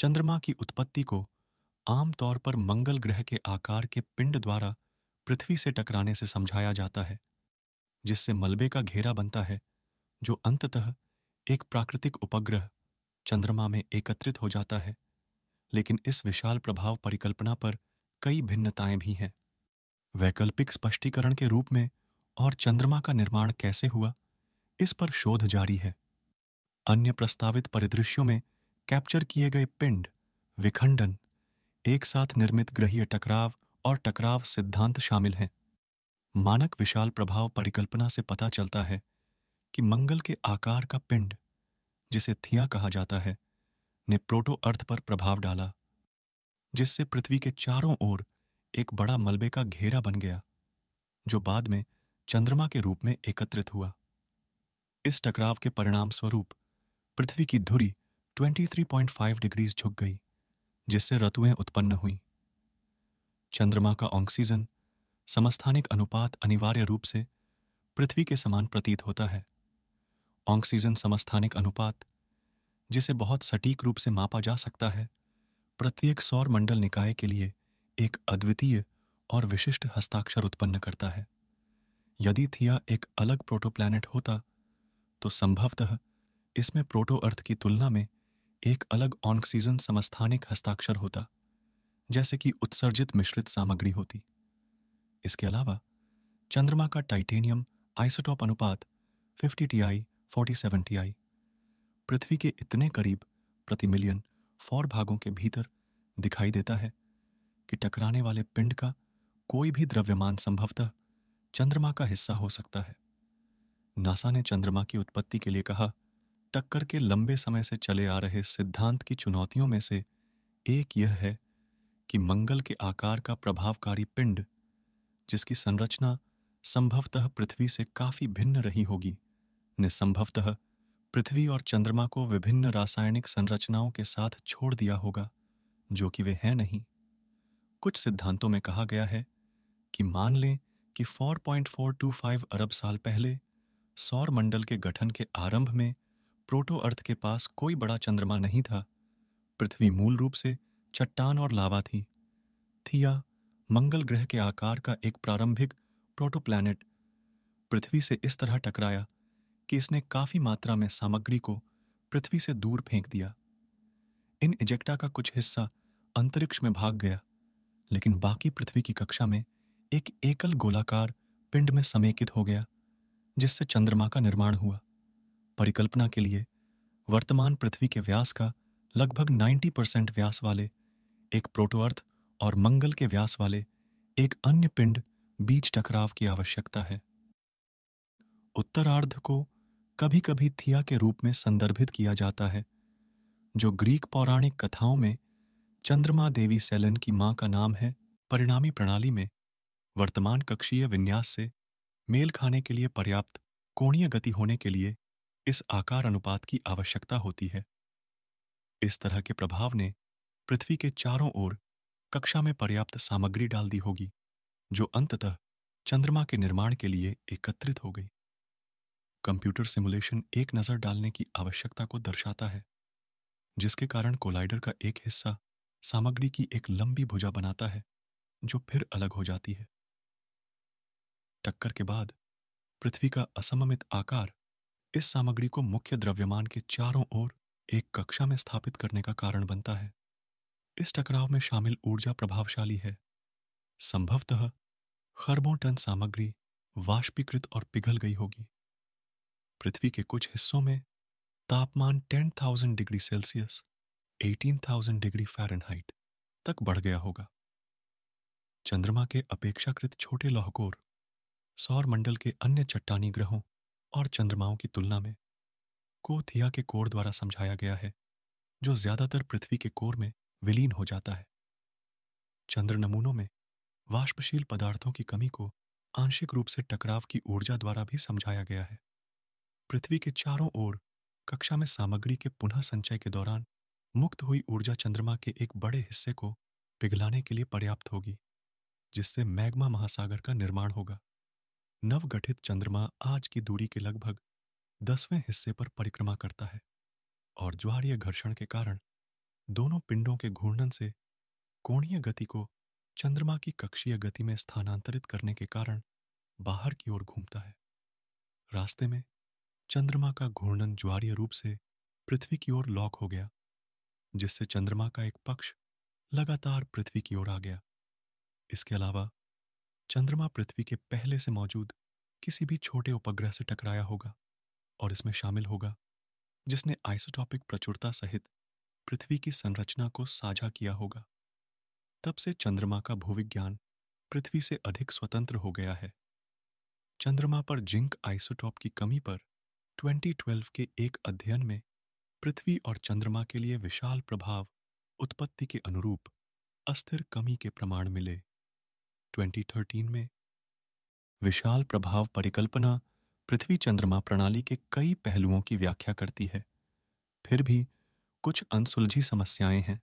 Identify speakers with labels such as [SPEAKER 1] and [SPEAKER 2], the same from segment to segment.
[SPEAKER 1] चंद्रमा की उत्पत्ति को आमतौर पर मंगल ग्रह के आकार के पिंड द्वारा पृथ्वी से टकराने से समझाया जाता है, जिससे मलबे का घेरा बनता है, जो अंततः एक प्राकृतिक उपग्रह चंद्रमा में एकत्रित हो जाता है। लेकिन इस विशाल प्रभाव परिकल्पना पर कई भिन्नताएँ भी हैं। वैकल्पिक स्पष्टीकरण के रूप में और चंद्रमा का निर्माण कैसे हुआ, इस पर शोध जारी है। अन्य प्रस्तावित परिदृश्यों में कैप्चर किए गए पिंड, विखंडन, एक साथ निर्मित ग्रहीय टकराव और टकराव सिद्धांत शामिल हैं। मानक विशाल प्रभाव परिकल्पना से पता चलता है कि मंगल के आकार का पिंड, जिसे थिया कहा जाता है, ने प्रोटो अर्थ पर प्रभाव डाला, जिससे पृथ्वी के चारों ओर एक बड़ा मलबे का घेरा बन गया, जो बाद में चंद्रमा के रूप में एकत्रित हुआ। इस टकराव के परिणाम स्वरूप पृथ्वी की धुरी 23.5 डिग्रीज झुक गई, जिससे ऋतुएँ उत्पन्न हुई। चंद्रमा का ऑक्सीजन समस्थानिक अनुपात अनिवार्य रूप से पृथ्वी के समान प्रतीत होता है। ऑक्सीजन समस्थानिक अनुपात, जिसे बहुत सटीक रूप से मापा जा सकता है, प्रत्येक सौर मंडल निकाय के लिए एक अद्वितीय और विशिष्ट हस्ताक्षर उत्पन्न करता है। यदि थिया एक अलग प्रोटोप्लैनेट होता तो संभवतः इसमें प्रोटो अर्थ की तुलना में एक अलग ऑक्सीजन समस्थानिक हस्ताक्षर होता, जैसे कि उत्सर्जित मिश्रित सामग्री होती। इसके अलावा, चंद्रमा का टाइटेनियम, आइसोटॉप अनुपात 50 T I forty seven T I पृथ्वी के इतने करीब प्रति मिलियन फौर भागों के भीतर दिखाई देता है कि टकराने वाले पिंड का कोई भी द्रव्यमान संभवतः चंद्रमा का हिस्सा हो सकता है। नासा ने चंद्रमा की उत्पत्ति के लिए कहा टक्कर के लंबे समय से चले आ रहे सिद्धांत की चुनौतियों में से एक यह है कि मंगल के आकार का प्रभावकारी पिंड, जिसकी संरचना संभवतः पृथ्वी से काफ़ी भिन्न रही होगी ने संभवतः पृथ्वी और चंद्रमा को विभिन्न रासायनिक संरचनाओं के साथ छोड़ दिया होगा, जो कि वे हैं नहीं। कुछ सिद्धांतों में कहा गया है कि मान लें कि 4.425 अरब साल पहले सौर मंडल के गठन के आरंभ में प्रोटो अर्थ के पास कोई बड़ा चंद्रमा नहीं था। पृथ्वी मूल रूप से चट्टान और लावा थी। थिया मंगल ग्रह के आकार का एक प्रारंभिक प्रोटोप्लैनेट पृथ्वी से इस तरह टकराया कि इसने काफ़ी मात्रा में सामग्री को पृथ्वी से दूर फेंक दिया। इन इजेक्टा का कुछ हिस्सा अंतरिक्ष में भाग गया, लेकिन बाकी पृथ्वी की कक्षा में एक एकल गोलाकार पिंड में समेकित हो गया, जिससे चंद्रमा का निर्माण हुआ। परिकल्पना के लिए, वर्तमान पृथ्वी के व्यास का लगभग 90 परसेंट व्यास वाले, एक प्रोटोअर्थ और मंगल के व्यास वाले, एक अन्य पिंड बीच टकराव की आवश्यकता है। उत्तरार्ध को कभी कभी थिया के रूप में संदर्भित किया जाता है, जो ग्रीक पौराणिक कथाओं में चंद्रमा देवी सेलन की माँ का नाम है, परिणामी प्रणाली में वर्तमान कक्षीय विन्यास से मेल खाने के लिए पर्याप्त कोणीय गति होने के लिए इस आकार अनुपात की आवश्यकता होती है। इस तरह के प्रभाव ने पृथ्वी के चारों ओर कक्षा में पर्याप्त सामग्री डाल दी होगी, जो अंततः चंद्रमा के निर्माण के लिए एकत्रित हो गई। कंप्यूटर सिमुलेशन एक नज़र डालने की आवश्यकता को दर्शाता है, जिसके कारण कोलाइडर का एक हिस्सा सामग्री की एक लंबी भुजा बनाता है, जो फिर अलग हो जाती है। टक्कर के बाद पृथ्वी का असममित आकार इस सामग्री को मुख्य द्रव्यमान के चारों ओर एक कक्षा में स्थापित करने का कारण बनता है। इस टकराव में शामिल ऊर्जा प्रभावशाली है। संभवतः खरबों टन सामग्री वाष्पीकृत और पिघल गई होगी। पृथ्वी के कुछ हिस्सों में तापमान 10,000 डिग्री सेल्सियस 18,000 डिग्री फ़ारेनहाइट तक बढ़ गया होगा। चंद्रमा के अपेक्षाकृत छोटे लौहकोर सौर मंडल के अन्य चट्टानी ग्रहों और चंद्रमाओं की तुलना में कोथिया के कोर द्वारा समझाया गया है, जो ज़्यादातर पृथ्वी के कोर में विलीन हो जाता है। चंद्र नमूनों में वाष्पशील पदार्थों की कमी को आंशिक रूप से टकराव की ऊर्जा द्वारा भी समझाया गया है। पृथ्वी के चारों ओर कक्षा में सामग्री के पुनः संचय के दौरान मुक्त हुई ऊर्जा चंद्रमा के एक बड़े हिस्से को पिघलाने के लिए पर्याप्त होगी, जिससे मैग्मा महासागर का निर्माण होगा। नवगठित चंद्रमा आज की दूरी के लगभग दसवें हिस्से पर परिक्रमा करता है और ज्वारीय घर्षण के कारण दोनों पिंडों के घूर्णन से कोणीय गति को चंद्रमा की कक्षीय गति में स्थानांतरित करने के कारण बाहर की ओर घूमता है। रास्ते में चंद्रमा का घूर्णन ज्वारीय रूप से पृथ्वी की ओर लॉक हो गया, जिससे चंद्रमा का एक पक्ष लगातार पृथ्वी की ओर आ गया। इसके अलावा चंद्रमा पृथ्वी के पहले से मौजूद किसी भी छोटे उपग्रह से टकराया होगा और इसमें शामिल होगा, जिसने आइसोटॉपिक प्रचुरता सहित पृथ्वी की संरचना को साझा किया होगा। तब से चंद्रमा का भूविज्ञान पृथ्वी से अधिक स्वतंत्र हो गया है। चंद्रमा पर जिंक आइसोटॉप की कमी पर 2012 के एक अध्ययन में पृथ्वी और चंद्रमा के लिए विशाल प्रभाव उत्पत्ति के अनुरूप अस्थिर कमी के प्रमाण मिले। 2013 में। विशाल प्रभाव परिकल्पना पृथ्वी चंद्रमा प्रणाली के कई पहलुओं की व्याख्या करती है। फिर भी कुछ अनसुलझी समस्याएँ हैं,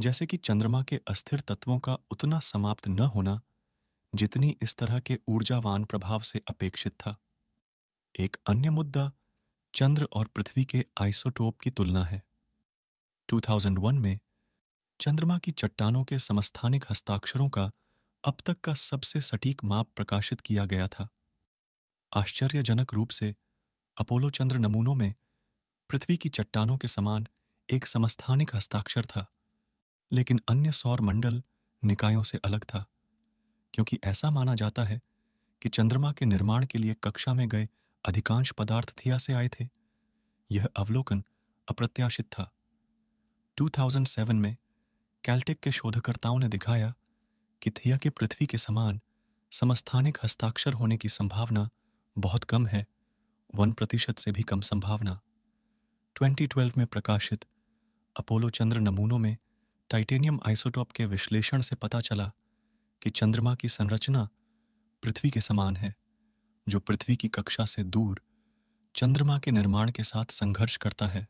[SPEAKER 1] जैसे कि चंद्रमा के अस्थिर तत्वों का उतना समाप्त न होना, जितनी इस तरह के ऊर्जावान प्रभाव से अपेक्षित था। एक अन्य मुद्दा, चंद्र और पृथ्वी के आइसोटोप की तुलना है। 2001 में चंद्रमा की चट्टानों के समस्थानिक हस्ताक्षरों का अब तक का सबसे सटीक माप प्रकाशित किया गया था। आश्चर्यजनक रूप से अपोलो चंद्र नमूनों में पृथ्वी की चट्टानों के समान एक समस्थानिक हस्ताक्षर था, लेकिन अन्य सौर मंडल निकायों से अलग था, क्योंकि ऐसा माना जाता है कि चंद्रमा के निर्माण के लिए कक्षा में गए अधिकांश पदार्थ थिया से आए थे। यह अवलोकन अप्रत्याशित था। 2007 में कैल्टेक के शोधकर्ताओं ने दिखाया कि थिया के पृथ्वी के समान समस्थानिक हस्ताक्षर होने की संभावना बहुत कम है, वन प्रतिशत से भी कम संभावना। 2012 में प्रकाशित अपोलो चंद्र नमूनों में टाइटेनियम आइसोटॉप के विश्लेषण से पता चला कि चंद्रमा की संरचना पृथ्वी के समान है, जो पृथ्वी की कक्षा से दूर चंद्रमा के निर्माण के साथ संघर्ष करता है।